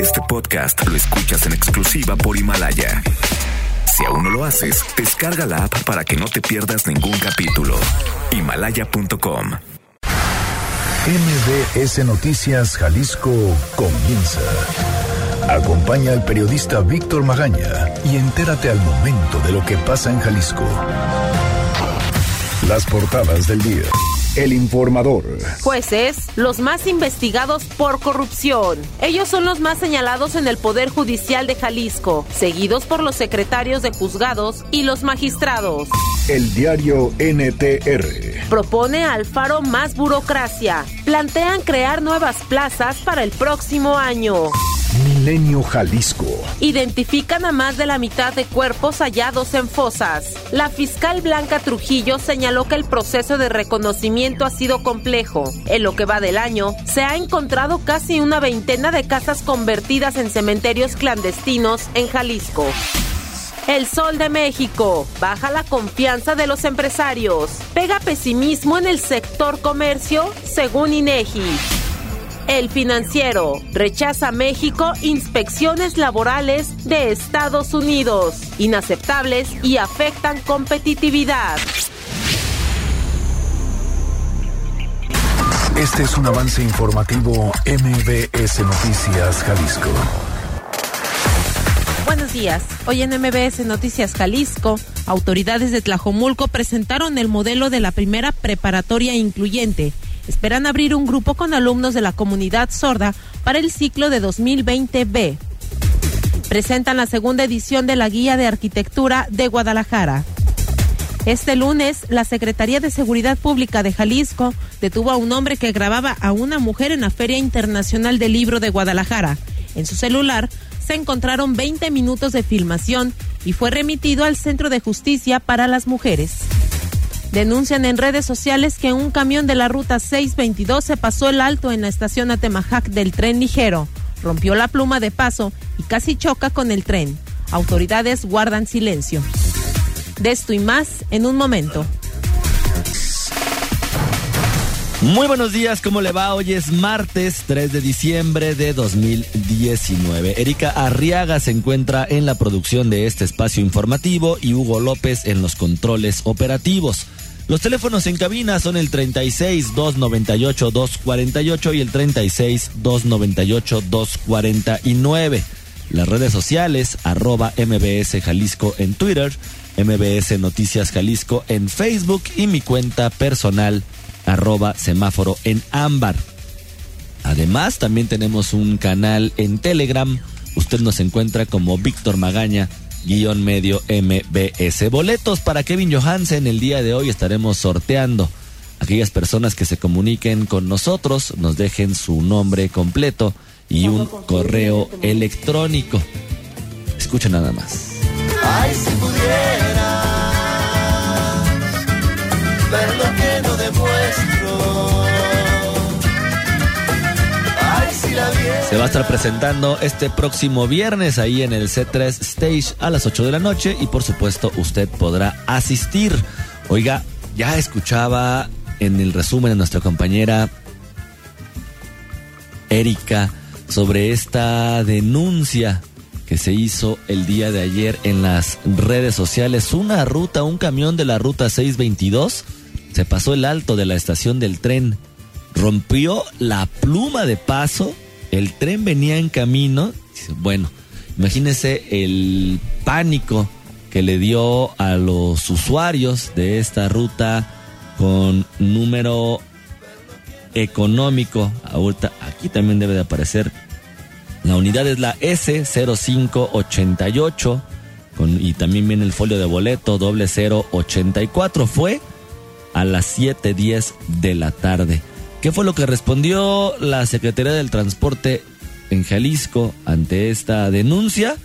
Este podcast lo escuchas en exclusiva por Himalaya. Si aún no lo haces, descarga la app para que no te pierdas ningún capítulo. Himalaya.com. MBS Noticias Jalisco comienza. Acompaña al periodista Víctor Magaña y entérate al momento de lo que pasa en Jalisco. Las portadas del día. El informador. Jueces, los más investigados por corrupción. Ellos son los más señalados en el Poder Judicial de Jalisco, seguidos por los secretarios de juzgados y los magistrados. El diario NTR. Propone al Faro más burocracia. Plantean crear nuevas plazas para el próximo año. Milenio Jalisco. Identifican a más de la mitad de cuerpos hallados en fosas. La fiscal Blanca Trujillo señaló que el proceso de reconocimiento ha sido complejo. En lo que va del año, se ha encontrado casi una veintena de casas convertidas en cementerios clandestinos en Jalisco. El Sol de México. Baja la confianza de los empresarios. Pega pesimismo en el sector comercio, según INEGI. El financiero rechaza México inspecciones laborales de Estados Unidos, inaceptables y afectan competitividad. Este es un avance informativo MBS Noticias Jalisco. Buenos días. Hoy en MBS Noticias Jalisco, autoridades de Tlajomulco presentaron el modelo de la primera preparatoria incluyente esperan abrir un grupo con alumnos de la comunidad sorda para el ciclo de 2020B. Presentan la segunda edición de la Guía de Arquitectura de Guadalajara. Este lunes, la Secretaría de Seguridad Pública de Jalisco detuvo a un hombre que grababa a una mujer en la Feria Internacional del Libro de Guadalajara. En su celular se encontraron 20 minutos de filmación y fue remitido al Centro de Justicia para las Mujeres. Denuncian en redes sociales que un camión de la ruta 622 se pasó el alto en la estación Atemajac del tren ligero, rompió la pluma de paso y casi choca con el tren. Autoridades guardan silencio. De esto y más en un momento. Muy buenos días, ¿cómo le va? Hoy es martes 3 de diciembre de 2019. Erika Arriaga se encuentra en la producción de este espacio informativo y Hugo López en los controles operativos. Los teléfonos en cabina son el 36 298 248 y el 36 298 249. Las redes sociales, arroba MBS Jalisco en Twitter, MBS Noticias Jalisco en Facebook y mi cuenta personal, arroba semáforo en ámbar. Además, también tenemos un canal en Telegram. Usted nos encuentra como Víctor Magaña guion medio MBS. Boletos para Kevin Johansen el día de hoy estaremos sorteando. Aquellas personas que se comuniquen con nosotros, nos dejen su nombre completo y un correo electrónico. Escucha nada más. Ay, si pudiera Se va a estar presentando este próximo viernes ahí en el C3 Stage a las 8 de la noche y por supuesto usted podrá asistir. Oiga, ya escuchaba en el resumen de nuestra compañera Erika sobre esta denuncia que se hizo el día de ayer en las redes sociales. Una ruta, un camión de la ruta 622 se pasó el alto de la estación del tren, rompió la pluma de paso el tren venía en camino. Bueno, imagínese el pánico que le dio a los usuarios de esta ruta con número económico. Ahorita aquí también debe de aparecer. La unidad es la S0588 con, y también viene el folio de boleto doble 084. Fue a las 7.10 de la tarde. ¿Qué fue lo que respondió la Secretaría del Transporte en Jalisco ante esta denuncia?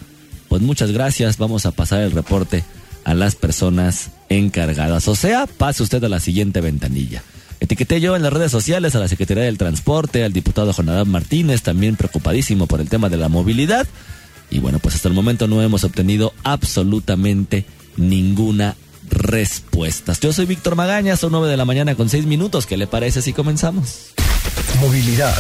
Pues muchas gracias, vamos a pasar el reporte a las personas encargadas. O sea, pase usted a la siguiente ventanilla. Etiqueté yo en las redes sociales a la Secretaría del Transporte, al diputado Jonadab Martínez, también preocupadísimo por el tema de la movilidad. Y bueno, pues hasta el momento no hemos obtenido absolutamente ninguna respuestas. Yo soy Víctor Magaña, son 9 de la mañana con 6 minutos. ¿Qué le parece si comenzamos? Movilidad.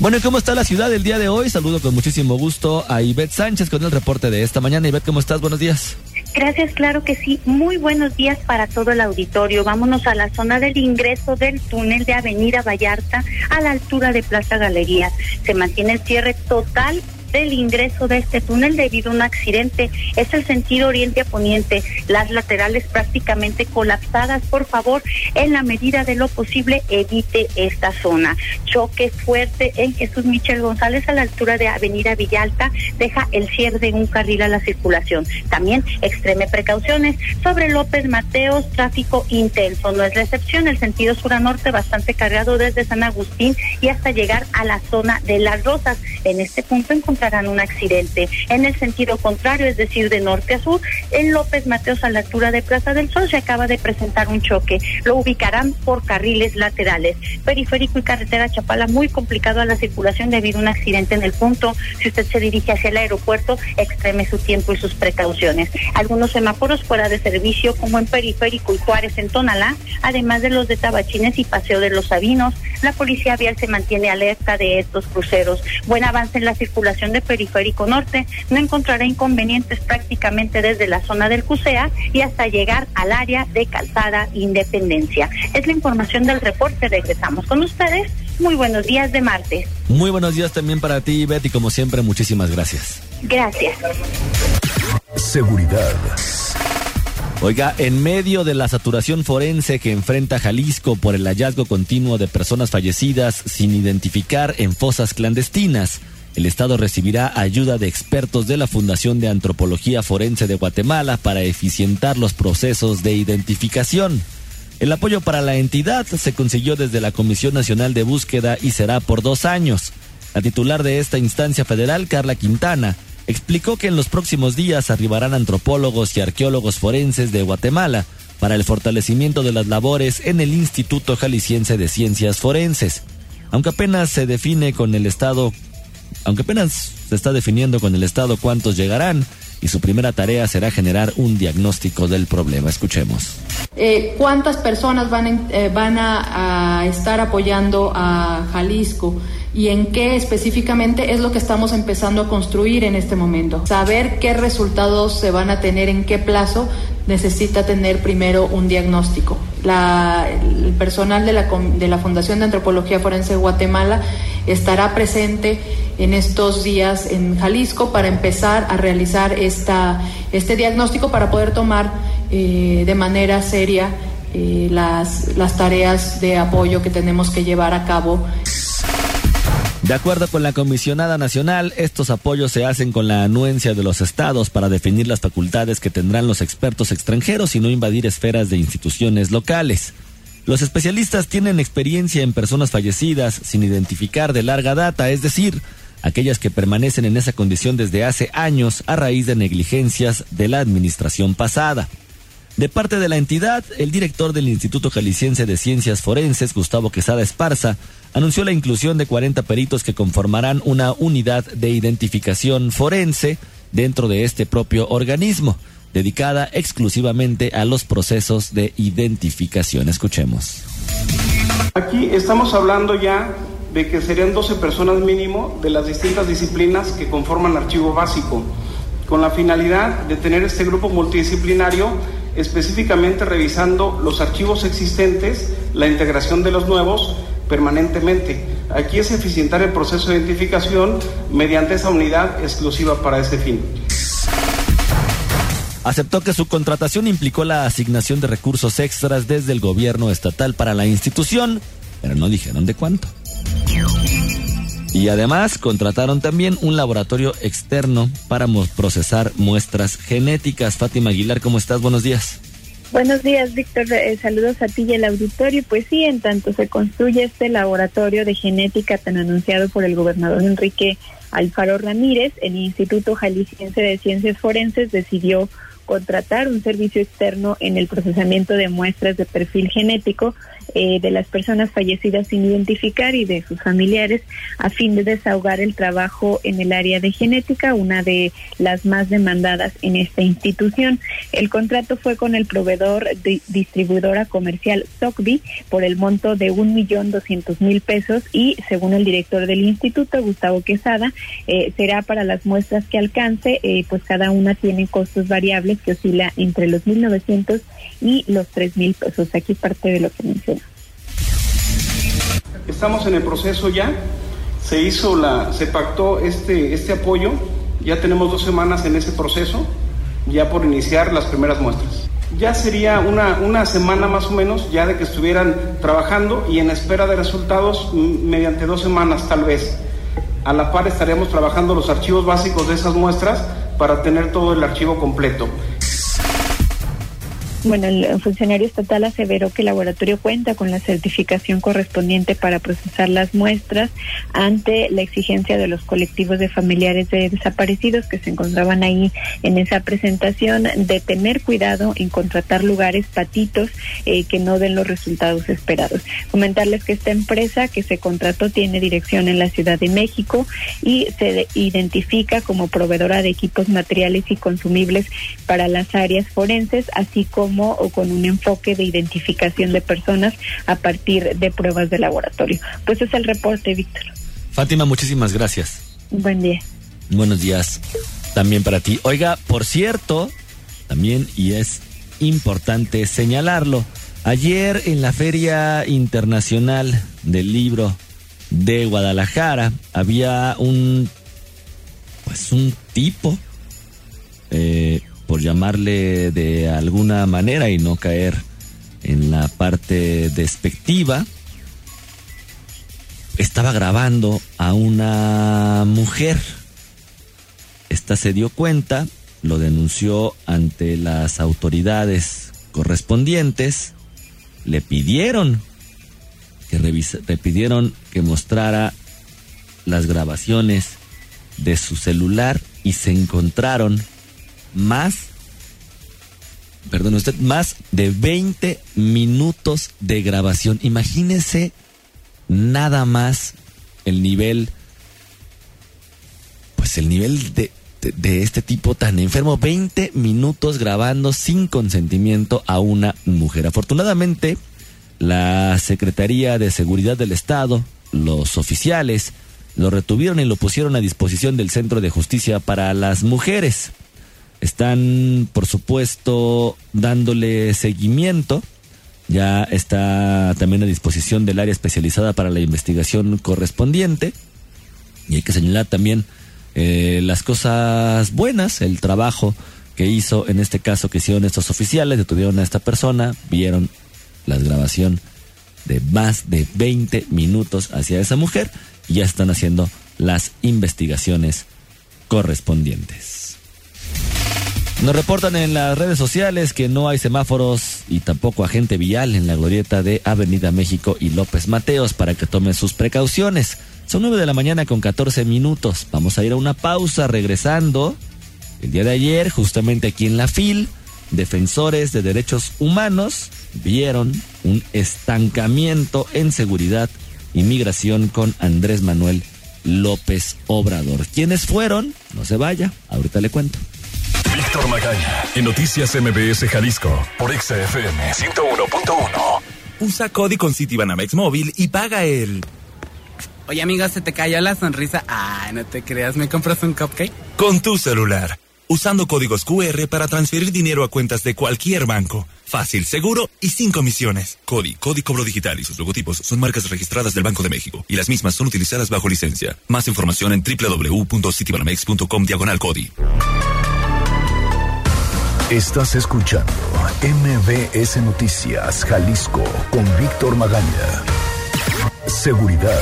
Bueno, ¿y cómo está la ciudad el día de hoy? Saludo con muchísimo gusto a Ivette Sánchez con el reporte de esta mañana. Ivette, ¿cómo estás? Buenos días. Gracias, claro que sí. Muy buenos días para todo el auditorio. Vámonos a la zona del ingreso del túnel de Avenida Vallarta a la altura de Plaza Galerías. Se mantiene el cierre total del ingreso de este túnel debido a un accidente. Es el sentido oriente a poniente, las laterales prácticamente colapsadas. Por favor, en la medida de lo posible, evite esta zona. Choque fuerte en Jesús Michel González a la altura de Avenida Villalta deja el cierre de un carril a la circulación. También extreme precauciones sobre López Mateos, tráfico intenso. No es la excepción, el sentido sur a norte bastante cargado desde San Agustín y hasta llegar a la zona de Las Rosas. En este punto encontramos harán un accidente. En el sentido contrario, es decir, de norte a sur, en López Mateos a la altura de Plaza del Sol se acaba de presentar un choque. Lo ubicarán por carriles laterales. Periférico y carretera Chapala muy complicado a la circulación debido a un accidente en el punto. Si usted se dirige hacia el aeropuerto, extreme su tiempo y sus precauciones. Algunos semáforos fuera de servicio, como en Periférico y Juárez en Tonalá, además de los de Tabachines y Paseo de los Sabinos. La policía vial se mantiene alerta de estos cruceros. Buen avance en la circulación de Periférico Norte, no encontrará inconvenientes prácticamente desde la zona del CUSEA y hasta llegar al área de Calzada Independencia. Es la información del reporte. Regresamos con ustedes. Muy buenos días de martes. Muy buenos días también para ti, Betty. Como siempre, muchísimas gracias. Gracias. Seguridad. Oiga, en medio de la saturación forense que enfrenta Jalisco por el hallazgo continuo de personas fallecidas sin identificar en fosas clandestinas, el Estado recibirá ayuda de expertos de la Fundación de Antropología Forense de Guatemala para eficientar los procesos de identificación. El apoyo para la entidad se consiguió desde la Comisión Nacional de Búsqueda y será por dos años. La titular de esta instancia federal, Carla Quintana, explicó que en los próximos días arribarán antropólogos y arqueólogos forenses de Guatemala para el fortalecimiento de las labores en el Instituto Jalisciense de Ciencias Forenses. Aunque apenas se define con el Estado aunque apenas se está definiendo con el Estado cuántos llegarán y su primera tarea será generar un diagnóstico del problema. Escuchemos. Eh, ¿Cuántas personas van, eh, van a, estar apoyando a Jalisco? y en qué específicamente es lo que estamos empezando a construir en este momento. Saber qué resultados se van a tener en qué plazo necesita tener primero un diagnóstico. el personal de la, de la Fundación de Antropología Forense de Guatemala estará presente en estos días en Jalisco para empezar a realizar esta, este diagnóstico para poder tomar eh, de manera seria eh, las, las tareas de apoyo que tenemos que llevar a cabo de acuerdo con la comisionada nacional, estos apoyos se hacen con la anuencia de los estados para definir las facultades que tendrán los expertos extranjeros y no invadir esferas de instituciones locales. Los especialistas tienen experiencia en personas fallecidas sin identificar de larga data, es decir, aquellas que permanecen en esa condición desde hace años a raíz de negligencias de la administración pasada. De parte de la entidad, el director del Instituto Jalisciense de Ciencias Forenses, Gustavo Quesada Esparza, anunció la inclusión de 40 peritos que conformarán una unidad de identificación forense dentro de este propio organismo, dedicada exclusivamente a los procesos de identificación. Escuchemos. Aquí estamos hablando ya de que serían 12 personas mínimo de las distintas disciplinas que conforman el archivo básico, con la finalidad de tener este grupo multidisciplinario específicamente revisando los archivos existentes, la integración de los nuevos permanentemente. Aquí es eficientar el proceso de identificación mediante esa unidad exclusiva para ese fin. Aceptó que su contratación implicó la asignación de recursos extras desde el gobierno estatal para la institución, pero no dijeron de cuánto. Y además contrataron también un laboratorio externo para procesar muestras genéticas. Fátima Aguilar, ¿cómo estás? Buenos días. Buenos días, Víctor. Eh, saludos a ti y al auditorio. Pues sí, en tanto se construye este laboratorio de genética tan anunciado por el gobernador Enrique Alfaro Ramírez, el Instituto Jalisciense de Ciencias Forenses decidió contratar un servicio externo en el procesamiento de muestras de perfil genético eh, de las personas fallecidas sin identificar y de sus familiares a fin de desahogar el trabajo en el área de genética, una de las más demandadas en esta institución. El contrato fue con el proveedor de distribuidora comercial SOCBI por el monto de un millón doscientos mil pesos y según el director del instituto, Gustavo Quesada, eh, será para las muestras que alcance, eh, pues cada una tiene costos variables que oscila entre los 1.900 y los 3.000 pesos. Aquí parte de lo que menciona. Estamos en el proceso ya, se hizo la, se pactó este, este apoyo, ya tenemos dos semanas en ese proceso, ya por iniciar las primeras muestras. Ya sería una, una semana más o menos ya de que estuvieran trabajando y en espera de resultados mediante dos semanas tal vez. A la par estaremos trabajando los archivos básicos de esas muestras para tener todo el archivo completo. Bueno, el funcionario estatal aseveró que el laboratorio cuenta con la certificación correspondiente para procesar las muestras ante la exigencia de los colectivos de familiares de desaparecidos que se encontraban ahí en esa presentación de tener cuidado en contratar lugares patitos eh, que no den los resultados esperados. Comentarles que esta empresa que se contrató tiene dirección en la Ciudad de México y se identifica como proveedora de equipos materiales y consumibles para las áreas forenses, así como o con un enfoque de identificación de personas a partir de pruebas de laboratorio. Pues es el reporte, Víctor. Fátima, muchísimas gracias. Buen día. Buenos días también para ti. Oiga, por cierto, también, y es importante señalarlo, ayer en la Feria Internacional del Libro de Guadalajara había un, pues un tipo, eh, por llamarle de alguna manera y no caer en la parte despectiva, estaba grabando a una mujer. Esta se dio cuenta, lo denunció ante las autoridades correspondientes, le pidieron que le pidieron que mostrara las grabaciones de su celular y se encontraron más, perdón usted, más de 20 minutos de grabación. Imagínese nada más el nivel, pues el nivel de, de, este tipo tan enfermo. 20 minutos grabando sin consentimiento a una mujer. Afortunadamente, la Secretaría de Seguridad del Estado, los oficiales, lo retuvieron y lo pusieron a disposición del Centro de Justicia para las Mujeres. Están, por supuesto, dándole seguimiento. Ya está también a disposición del área especializada para la investigación correspondiente. Y hay que señalar también eh, las cosas buenas, el trabajo que hizo, en este caso, que hicieron estos oficiales, detuvieron a esta persona, vieron la grabación de más de 20 minutos hacia esa mujer y ya están haciendo las investigaciones correspondientes. Nos reportan en las redes sociales que no hay semáforos y tampoco agente vial en la glorieta de Avenida México y López Mateos para que tomen sus precauciones. Son nueve de la mañana con 14 minutos. Vamos a ir a una pausa regresando. El día de ayer, justamente aquí en la FIL, defensores de derechos humanos vieron un estancamiento en seguridad y migración con Andrés Manuel López Obrador. ¿Quiénes fueron? No se vaya, ahorita le cuento. Víctor Magaña, en Noticias MBS Jalisco, por XFM 101.1. Usa código con Citibanamex móvil y paga el... Oye, amigo, ¿se te cayó la sonrisa? Ah, no te creas, ¿me compras un cupcake? Con tu celular, usando códigos QR para transferir dinero a cuentas de cualquier banco. Fácil, seguro y sin comisiones. CODI, Código Cobro Digital y sus logotipos son marcas registradas del Banco de México y las mismas son utilizadas bajo licencia. Más información en www.citibanamex.com diagonal CODI. Estás escuchando MBS Noticias Jalisco con Víctor Magaña. Seguridad.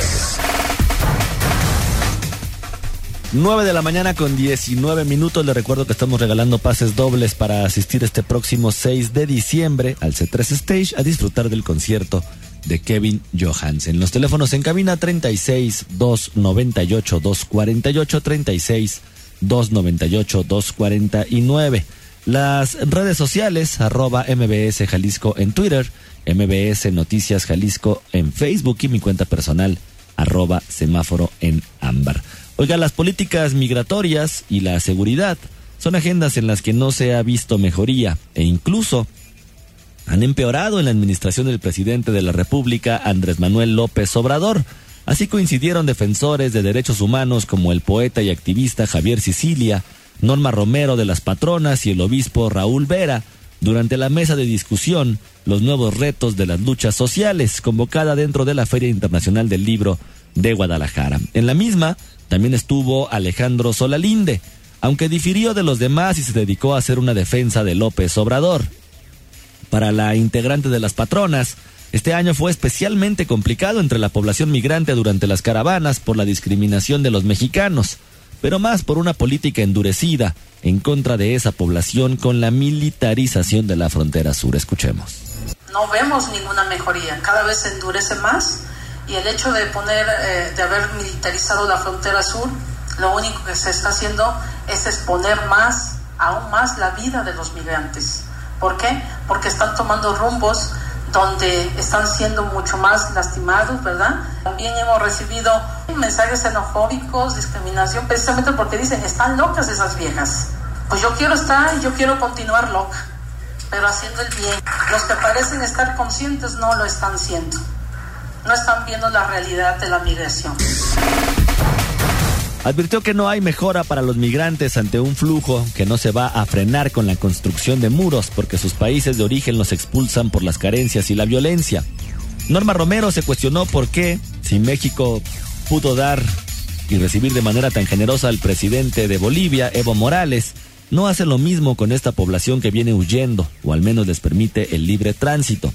9 de la mañana con 19 minutos. Le recuerdo que estamos regalando pases dobles para asistir este próximo 6 de diciembre al C3 Stage a disfrutar del concierto de Kevin Johansen. Los teléfonos en cabina 36 298 248 36 298 249. Las redes sociales, arroba MBS Jalisco en Twitter MBS Noticias Jalisco en Facebook y mi cuenta personal arroba semáforo en ámbar. Oiga, las políticas migratorias y la seguridad son agendas en las que no se ha visto mejoría e incluso han empeorado en la administración del presidente de la República, Andrés Manuel López Obrador. Así coincidieron defensores de derechos humanos como el poeta y activista Javier Sicilia, Norma Romero de las Patronas y el obispo Raúl Vera durante la mesa de discusión Los nuevos retos de las luchas sociales, convocada dentro de la Feria Internacional del Libro de Guadalajara. En la misma también estuvo Alejandro Solalinde, aunque difirió de los demás y se dedicó a hacer una defensa de López Obrador. Para la integrante de las patronas, este año fue especialmente complicado entre la población migrante durante las caravanas por la discriminación de los mexicanos, pero más por una política endurecida en contra de esa población con la militarización de la frontera sur. Escuchemos. No vemos ninguna mejoría, cada vez se endurece más y el hecho de poner, eh, de haber militarizado la frontera sur, lo único que se está haciendo es exponer más, aún más la vida de los migrantes. ¿Por qué? Porque están tomando rumbos donde están siendo mucho más lastimados, ¿verdad? También hemos recibido mensajes xenofóbicos, discriminación, precisamente porque dicen, están locas esas viejas. Pues yo quiero estar y yo quiero continuar loca, pero haciendo el bien. Los que parecen estar conscientes no lo están siendo. No están viendo la realidad de la migración. Advirtió que no hay mejora para los migrantes ante un flujo que no se va a frenar con la construcción de muros porque sus países de origen los expulsan por las carencias y la violencia. Norma Romero se cuestionó por qué, si México pudo dar y recibir de manera tan generosa al presidente de Bolivia, Evo Morales, no hace lo mismo con esta población que viene huyendo, o al menos les permite el libre tránsito.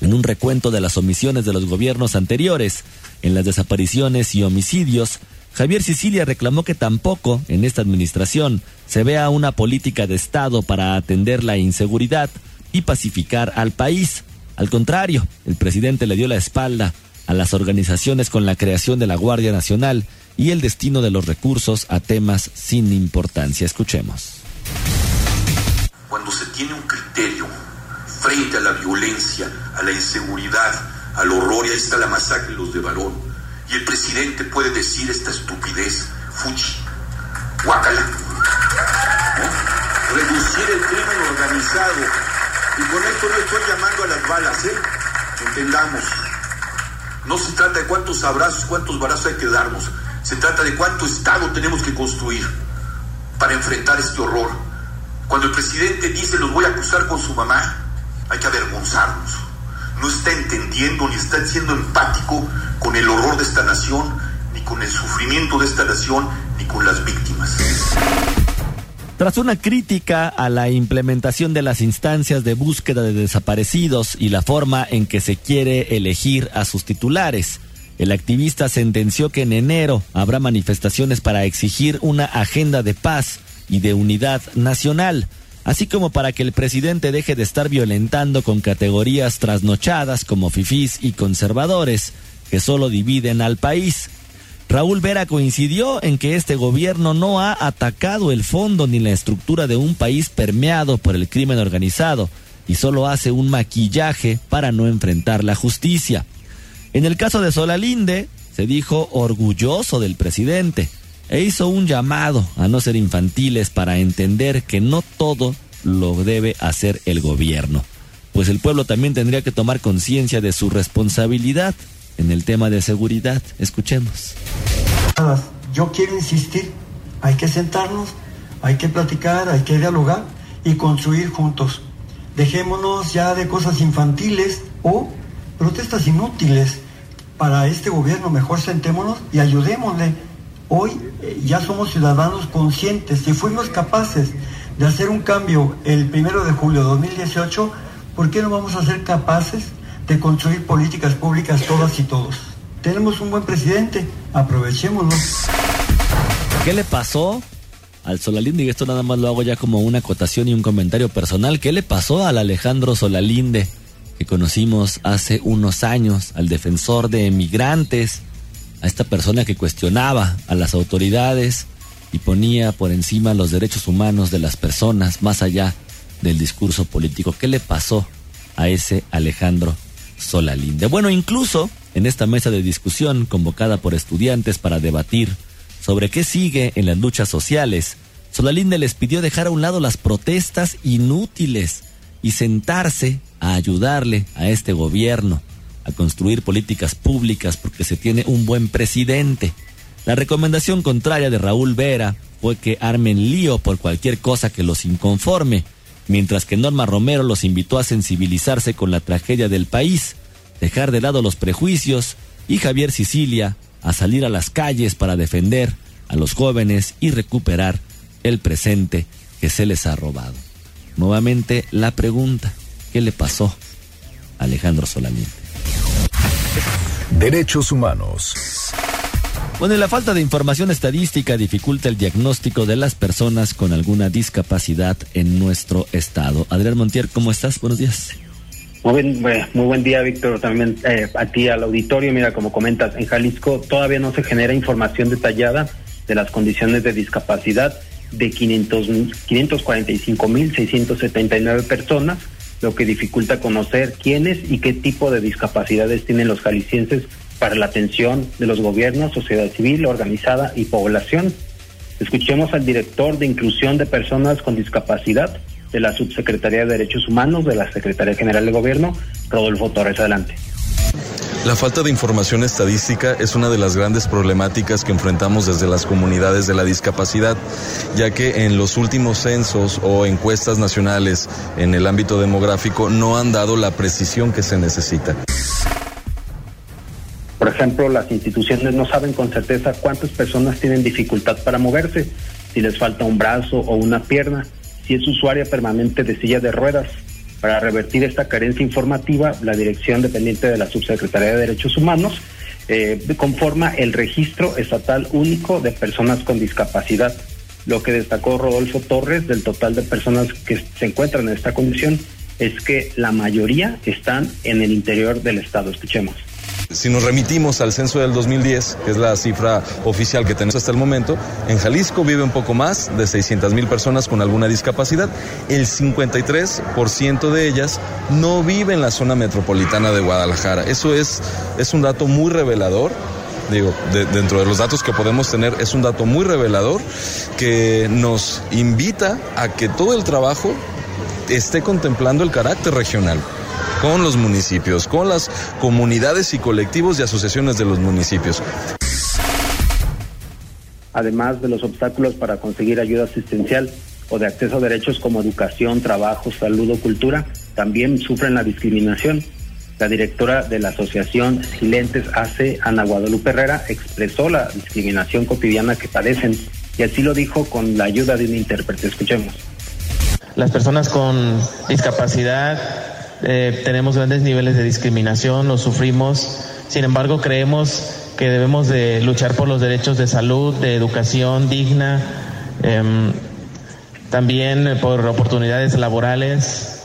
En un recuento de las omisiones de los gobiernos anteriores, en las desapariciones y homicidios, Javier Sicilia reclamó que tampoco en esta administración se vea una política de Estado para atender la inseguridad y pacificar al país. Al contrario, el presidente le dio la espalda a las organizaciones con la creación de la Guardia Nacional y el destino de los recursos a temas sin importancia. Escuchemos. Cuando se tiene un criterio frente a la violencia, a la inseguridad, al horror, y ahí está la masacre de los de Barón, el presidente puede decir esta estupidez, Fuchi, guácala. Reducir el crimen organizado. Y con esto no estoy llamando a las balas, ¿eh? Entendamos. No se trata de cuántos abrazos, cuántos balazos hay que darnos. Se trata de cuánto Estado tenemos que construir para enfrentar este horror. Cuando el presidente dice los voy a acusar con su mamá, hay que avergonzarnos. No está entendiendo ni está siendo empático con el horror de esta nación, ni con el sufrimiento de esta nación, ni con las víctimas. Tras una crítica a la implementación de las instancias de búsqueda de desaparecidos y la forma en que se quiere elegir a sus titulares, el activista sentenció que en enero habrá manifestaciones para exigir una agenda de paz y de unidad nacional, así como para que el presidente deje de estar violentando con categorías trasnochadas como fifís y conservadores que solo dividen al país. Raúl Vera coincidió en que este gobierno no ha atacado el fondo ni la estructura de un país permeado por el crimen organizado y solo hace un maquillaje para no enfrentar la justicia. En el caso de Solalinde, se dijo orgulloso del presidente e hizo un llamado a no ser infantiles para entender que no todo lo debe hacer el gobierno, pues el pueblo también tendría que tomar conciencia de su responsabilidad en el tema de seguridad. Escuchemos. Yo quiero insistir, hay que sentarnos, hay que platicar, hay que dialogar y construir juntos. Dejémonos ya de cosas infantiles o protestas inútiles. Para este gobierno mejor sentémonos y ayudémosle. Hoy eh, ya somos ciudadanos conscientes. Si fuimos capaces de hacer un cambio el primero de julio de 2018, ¿por qué no vamos a ser capaces de construir políticas públicas todas y todos. Tenemos un buen presidente, aprovechémoslo. ¿Qué le pasó al Solalinde? Y esto nada más lo hago ya como una acotación y un comentario personal. ¿Qué le pasó al Alejandro Solalinde que conocimos hace unos años, al defensor de emigrantes, a esta persona que cuestionaba a las autoridades y ponía por encima los derechos humanos de las personas más allá del discurso político? ¿Qué le pasó a ese Alejandro Solalinde. Bueno, incluso en esta mesa de discusión convocada por estudiantes para debatir sobre qué sigue en las luchas sociales, Solalinde les pidió dejar a un lado las protestas inútiles y sentarse a ayudarle a este gobierno a construir políticas públicas porque se tiene un buen presidente. La recomendación contraria de Raúl Vera fue que armen lío por cualquier cosa que los inconforme, mientras que Norma Romero los invitó a sensibilizarse con la tragedia del país, dejar de lado los prejuicios y Javier Sicilia a salir a las calles para defender a los jóvenes y recuperar el presente que se les ha robado. Nuevamente la pregunta, ¿qué le pasó a Alejandro Solamente? Derechos humanos. Bueno, y la falta de información estadística dificulta el diagnóstico de las personas con alguna discapacidad en nuestro estado. Adrián Montier, ¿cómo estás? Buenos días. Muy buen, muy buen día, Víctor. También eh, a ti, al auditorio. Mira, como comentas, en Jalisco todavía no se genera información detallada de las condiciones de discapacidad de 500, 545.679 personas, lo que dificulta conocer quiénes y qué tipo de discapacidades tienen los jaliscienses para la atención de los gobiernos, sociedad civil organizada y población. Escuchemos al director de Inclusión de Personas con Discapacidad de la Subsecretaría de Derechos Humanos de la Secretaría General de Gobierno, Rodolfo Torres. Adelante. La falta de información estadística es una de las grandes problemáticas que enfrentamos desde las comunidades de la discapacidad, ya que en los últimos censos o encuestas nacionales en el ámbito demográfico no han dado la precisión que se necesita. Por ejemplo, las instituciones no saben con certeza cuántas personas tienen dificultad para moverse, si les falta un brazo o una pierna, si es usuaria permanente de silla de ruedas. Para revertir esta carencia informativa, la Dirección Dependiente de la Subsecretaría de Derechos Humanos eh, conforma el Registro Estatal Único de Personas con Discapacidad. Lo que destacó Rodolfo Torres del total de personas que se encuentran en esta condición es que la mayoría están en el interior del Estado. Escuchemos. Si nos remitimos al censo del 2010, que es la cifra oficial que tenemos hasta el momento, en Jalisco vive un poco más de 600 mil personas con alguna discapacidad. El 53% de ellas no vive en la zona metropolitana de Guadalajara. Eso es, es un dato muy revelador digo, dentro de los datos que podemos tener, es un dato muy revelador que nos invita a que todo el trabajo esté contemplando el carácter regional con los municipios, con las comunidades y colectivos y asociaciones de los municipios. Además de los obstáculos para conseguir ayuda asistencial o de acceso a derechos como educación, trabajo, salud o cultura, también sufren la discriminación. La directora de la asociación Silentes AC, Ana Guadalupe Herrera, expresó la discriminación cotidiana que padecen y así lo dijo con la ayuda de un intérprete. Escuchemos. Las personas con discapacidad eh, tenemos grandes niveles de discriminación, lo sufrimos. Sin embargo, creemos que debemos de luchar por los derechos de salud, de educación digna, em, también por oportunidades laborales.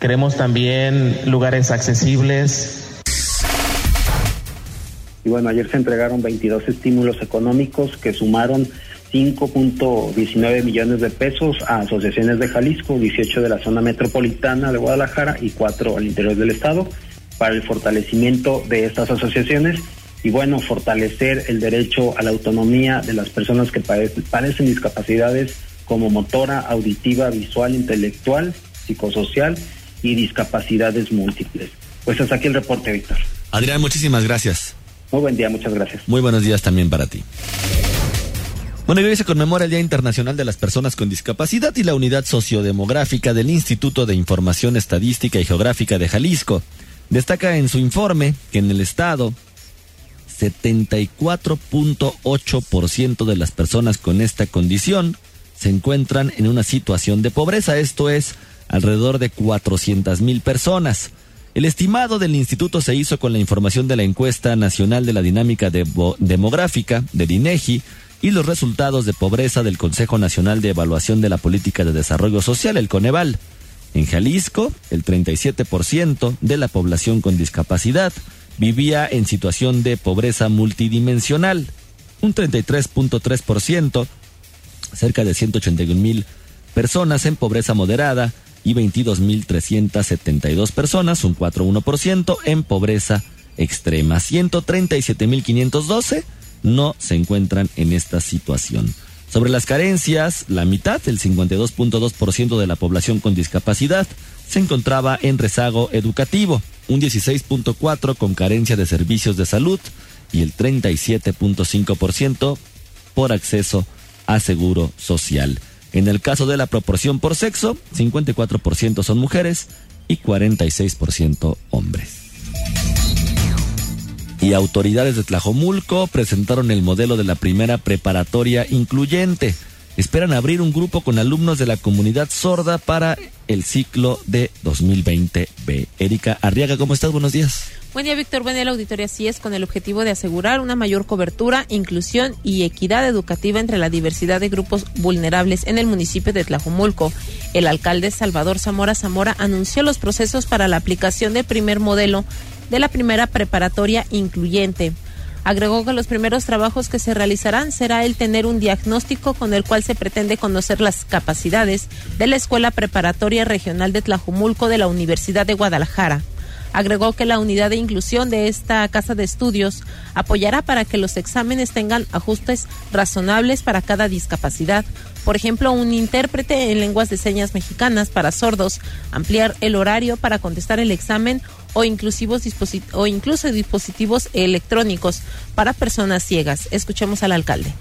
Queremos también lugares accesibles. Y bueno, ayer se entregaron 22 estímulos económicos que sumaron 5.19 millones de pesos a asociaciones de Jalisco, 18 de la zona metropolitana de Guadalajara y 4 al interior del estado para el fortalecimiento de estas asociaciones y bueno, fortalecer el derecho a la autonomía de las personas que padecen discapacidades como motora, auditiva, visual, intelectual, psicosocial y discapacidades múltiples. Pues hasta aquí el reporte, Víctor. Adrián, muchísimas gracias. Muy buen día, muchas gracias. Muy buenos días también para ti. Bueno, hoy se conmemora el Día Internacional de las Personas con Discapacidad y la Unidad Sociodemográfica del Instituto de Información Estadística y Geográfica de Jalisco. Destaca en su informe que en el estado 74.8% de las personas con esta condición se encuentran en una situación de pobreza, esto es alrededor de 400 mil personas. El estimado del instituto se hizo con la información de la encuesta nacional de la dinámica demográfica del INEGI y los resultados de pobreza del Consejo Nacional de Evaluación de la Política de Desarrollo Social, el Coneval. En Jalisco, el 37% de la población con discapacidad vivía en situación de pobreza multidimensional, un 33.3%, cerca de 181 mil personas en pobreza moderada y 22.372 personas, un 4,1% en pobreza extrema. 137.512 no se encuentran en esta situación. Sobre las carencias, la mitad, el 52.2% de la población con discapacidad, se encontraba en rezago educativo, un 16.4% con carencia de servicios de salud y el 37.5% por acceso a seguro social. En el caso de la proporción por sexo, 54% son mujeres y 46% hombres. Y autoridades de Tlajomulco presentaron el modelo de la primera preparatoria incluyente. Esperan abrir un grupo con alumnos de la comunidad sorda para el ciclo de 2020B. Erika Arriaga, ¿cómo estás? Buenos días. Buen día, Víctor. Buen día, la auditoría. Así es, con el objetivo de asegurar una mayor cobertura, inclusión y equidad educativa entre la diversidad de grupos vulnerables en el municipio de Tlajumulco. El alcalde Salvador Zamora Zamora anunció los procesos para la aplicación del primer modelo de la primera preparatoria incluyente. Agregó que los primeros trabajos que se realizarán será el tener un diagnóstico con el cual se pretende conocer las capacidades de la Escuela Preparatoria Regional de Tlajumulco de la Universidad de Guadalajara. Agregó que la unidad de inclusión de esta casa de estudios apoyará para que los exámenes tengan ajustes razonables para cada discapacidad. Por ejemplo, un intérprete en lenguas de señas mexicanas para sordos, ampliar el horario para contestar el examen o, inclusivos o incluso dispositivos electrónicos para personas ciegas. Escuchemos al alcalde.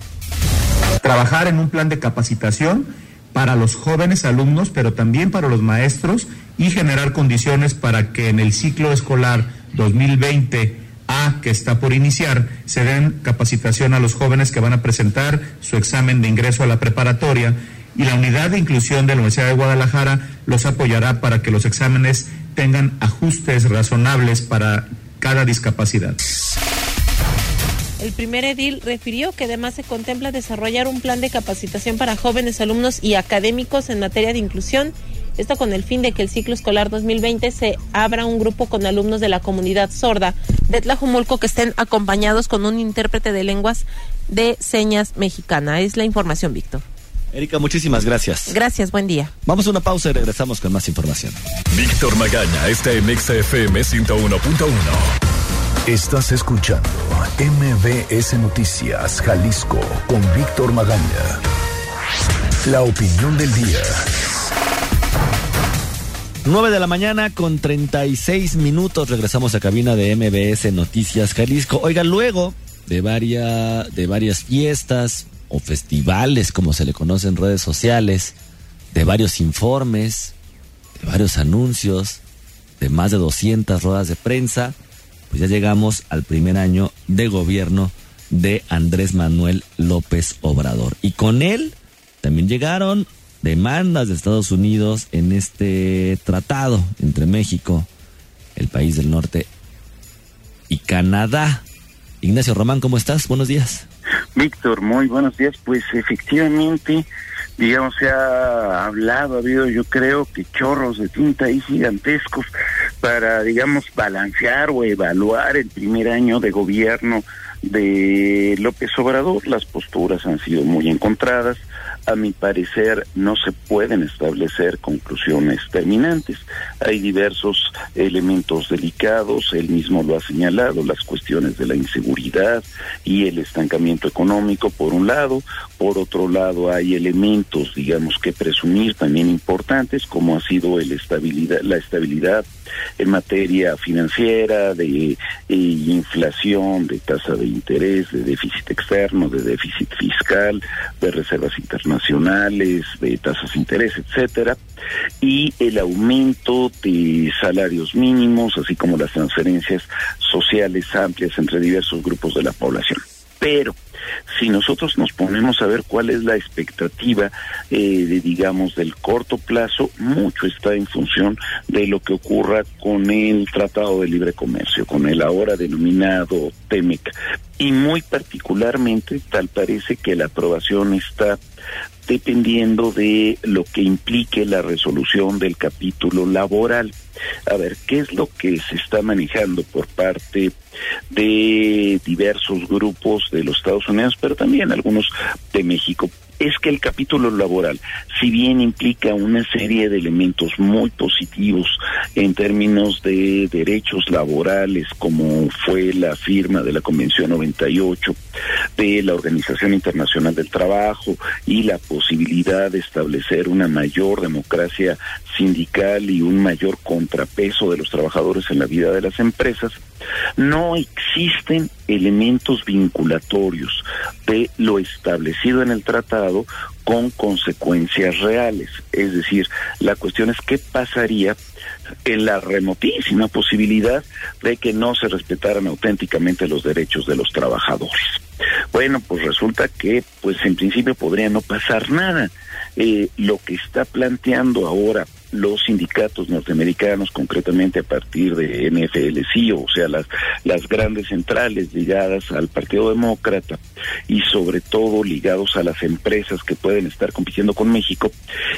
Trabajar en un plan de capacitación para los jóvenes alumnos, pero también para los maestros y generar condiciones para que en el ciclo escolar 2020 a que está por iniciar, se den capacitación a los jóvenes que van a presentar su examen de ingreso a la preparatoria y la unidad de inclusión de la Universidad de Guadalajara los apoyará para que los exámenes tengan ajustes razonables para cada discapacidad. El primer edil refirió que además se contempla desarrollar un plan de capacitación para jóvenes alumnos y académicos en materia de inclusión, esto con el fin de que el ciclo escolar 2020 se abra un grupo con alumnos de la comunidad sorda de Tlajumulco que estén acompañados con un intérprete de lenguas de señas mexicana. Es la información, Víctor. Erika, muchísimas gracias. Gracias, buen día. Vamos a una pausa y regresamos con más información. Víctor Magaña está en XFM 101.1. Estás escuchando MBS Noticias Jalisco con Víctor Magaña. La opinión del día. 9 de la mañana con 36 minutos. Regresamos a cabina de MBS Noticias Jalisco. Oiga, luego de, varias de varias fiestas o festivales, como se le conoce en redes sociales, de varios informes, de varios anuncios, de más de 200 ruedas de prensa, pues ya llegamos al primer año de gobierno de Andrés Manuel López Obrador. Y con él también llegaron demandas de Estados Unidos en este tratado entre México, el país del norte, y Canadá. Ignacio Román, ¿cómo estás? Buenos días. Víctor, muy buenos días. Pues efectivamente, digamos, se ha hablado, ha habido yo creo que chorros de tinta ahí gigantescos para, digamos, balancear o evaluar el primer año de gobierno de López Obrador. Las posturas han sido muy encontradas a mi parecer, no se pueden establecer conclusiones terminantes. Hay diversos elementos delicados, él mismo lo ha señalado, las cuestiones de la inseguridad y el estancamiento económico, por un lado. Por otro lado, hay elementos, digamos, que presumir también importantes, como ha sido el estabilidad, la estabilidad en materia financiera, de inflación, de tasa de interés, de déficit externo, de déficit fiscal, de reservas internacionales, de tasas de interés, etcétera, y el aumento de salarios mínimos, así como las transferencias sociales amplias entre diversos grupos de la población. Pero si nosotros nos ponemos a ver cuál es la expectativa eh, de digamos del corto plazo, mucho está en función de lo que ocurra con el Tratado de Libre Comercio, con el ahora denominado TEMEC. Y muy particularmente, tal parece que la aprobación está dependiendo de lo que implique la resolución del capítulo laboral. A ver, ¿qué es lo que se está manejando por parte de diversos grupos de los Estados Unidos, pero también algunos de México? Es que el capítulo laboral, si bien implica una serie de elementos muy positivos en términos de derechos laborales, como fue la firma de la Convención 98 de la Organización Internacional del Trabajo y la posibilidad de establecer una mayor democracia sindical y un mayor contrapeso de los trabajadores en la vida de las empresas, no existen elementos vinculatorios de lo establecido en el tratado con consecuencias reales. Es decir, la cuestión es qué pasaría en la remotísima posibilidad de que no se respetaran auténticamente los derechos de los trabajadores. Bueno, pues resulta que, pues en principio podría no pasar nada. Eh, lo que está planteando ahora los sindicatos norteamericanos, concretamente a partir de NFLC, o sea, las, las grandes centrales ligadas al Partido Demócrata y sobre todo ligados a las empresas que pueden estar compitiendo con México,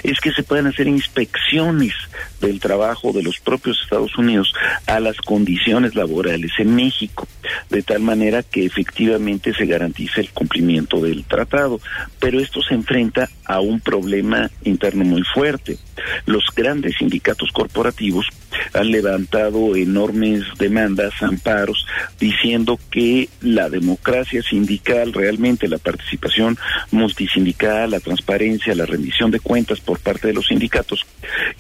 es que se puedan hacer inspecciones del trabajo de los propios Estados Unidos a las condiciones laborales en México, de tal manera que efectivamente se garantice el cumplimiento del tratado. Pero esto se enfrenta a un problema interno muy fuerte. Los grandes sindicatos corporativos han levantado enormes demandas, amparos, diciendo que la democracia sindical, realmente la participación multisindical, la transparencia, la rendición de cuentas por parte de los sindicatos,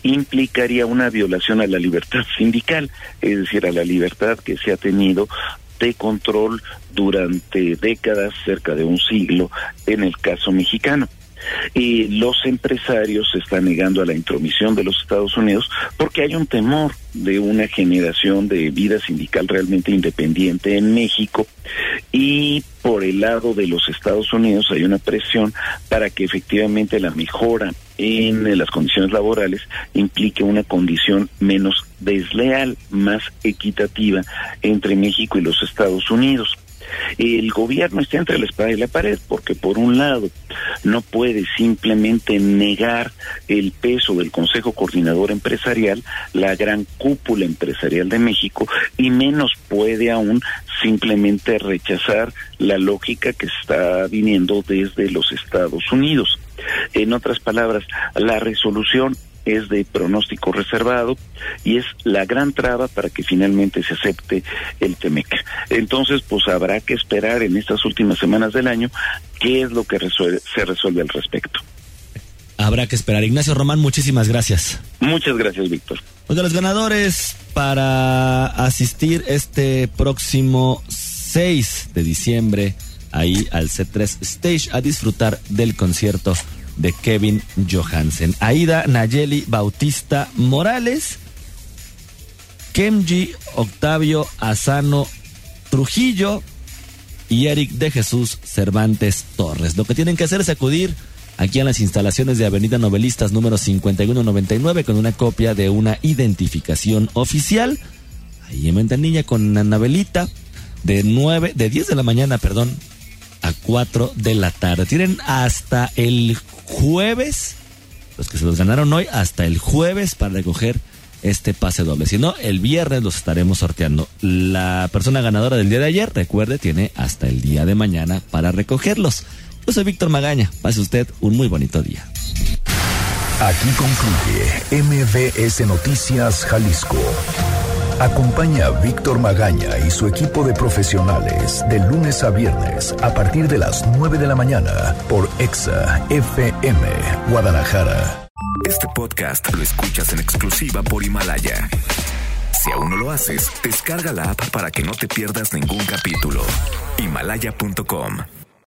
implicaría una violación a la libertad sindical, es decir, a la libertad que se ha tenido de control durante décadas, cerca de un siglo, en el caso mexicano y los empresarios se están negando a la intromisión de los Estados Unidos porque hay un temor de una generación de vida sindical realmente independiente en México y por el lado de los Estados Unidos hay una presión para que efectivamente la mejora en las condiciones laborales implique una condición menos desleal, más equitativa entre México y los Estados Unidos el gobierno está entre la espada y la pared, porque por un lado no puede simplemente negar el peso del Consejo Coordinador Empresarial, la gran cúpula empresarial de México, y menos puede aún simplemente rechazar la lógica que está viniendo desde los Estados Unidos. En otras palabras, la resolución es de pronóstico reservado y es la gran traba para que finalmente se acepte el TEMEC. Entonces, pues habrá que esperar en estas últimas semanas del año qué es lo que se resuelve al respecto. Habrá que esperar. Ignacio Román, muchísimas gracias. Muchas gracias, Víctor. Pues de los ganadores para asistir este próximo 6 de diciembre ahí al C3 Stage a disfrutar del concierto de Kevin Johansen. Aida Nayeli Bautista Morales, Kemji Octavio Asano Trujillo y Eric de Jesús Cervantes Torres. Lo que tienen que hacer es acudir aquí a las instalaciones de Avenida Novelistas número 5199 con una copia de una identificación oficial. Ahí en Ventanilla con Anabelita de 9, de 10 de la mañana, perdón, a 4 de la tarde. Tienen hasta el jueves, los que se los ganaron hoy, hasta el jueves para recoger este pase doble. Si no, el viernes los estaremos sorteando. La persona ganadora del día de ayer, recuerde, tiene hasta el día de mañana para recogerlos. Yo soy Víctor Magaña. Pase usted un muy bonito día. Aquí concluye MBS Noticias Jalisco. Acompaña a Víctor Magaña y su equipo de profesionales de lunes a viernes a partir de las 9 de la mañana por Exa FM Guadalajara. Este podcast lo escuchas en exclusiva por Himalaya. Si aún no lo haces, descarga la app para que no te pierdas ningún capítulo. Himalaya.com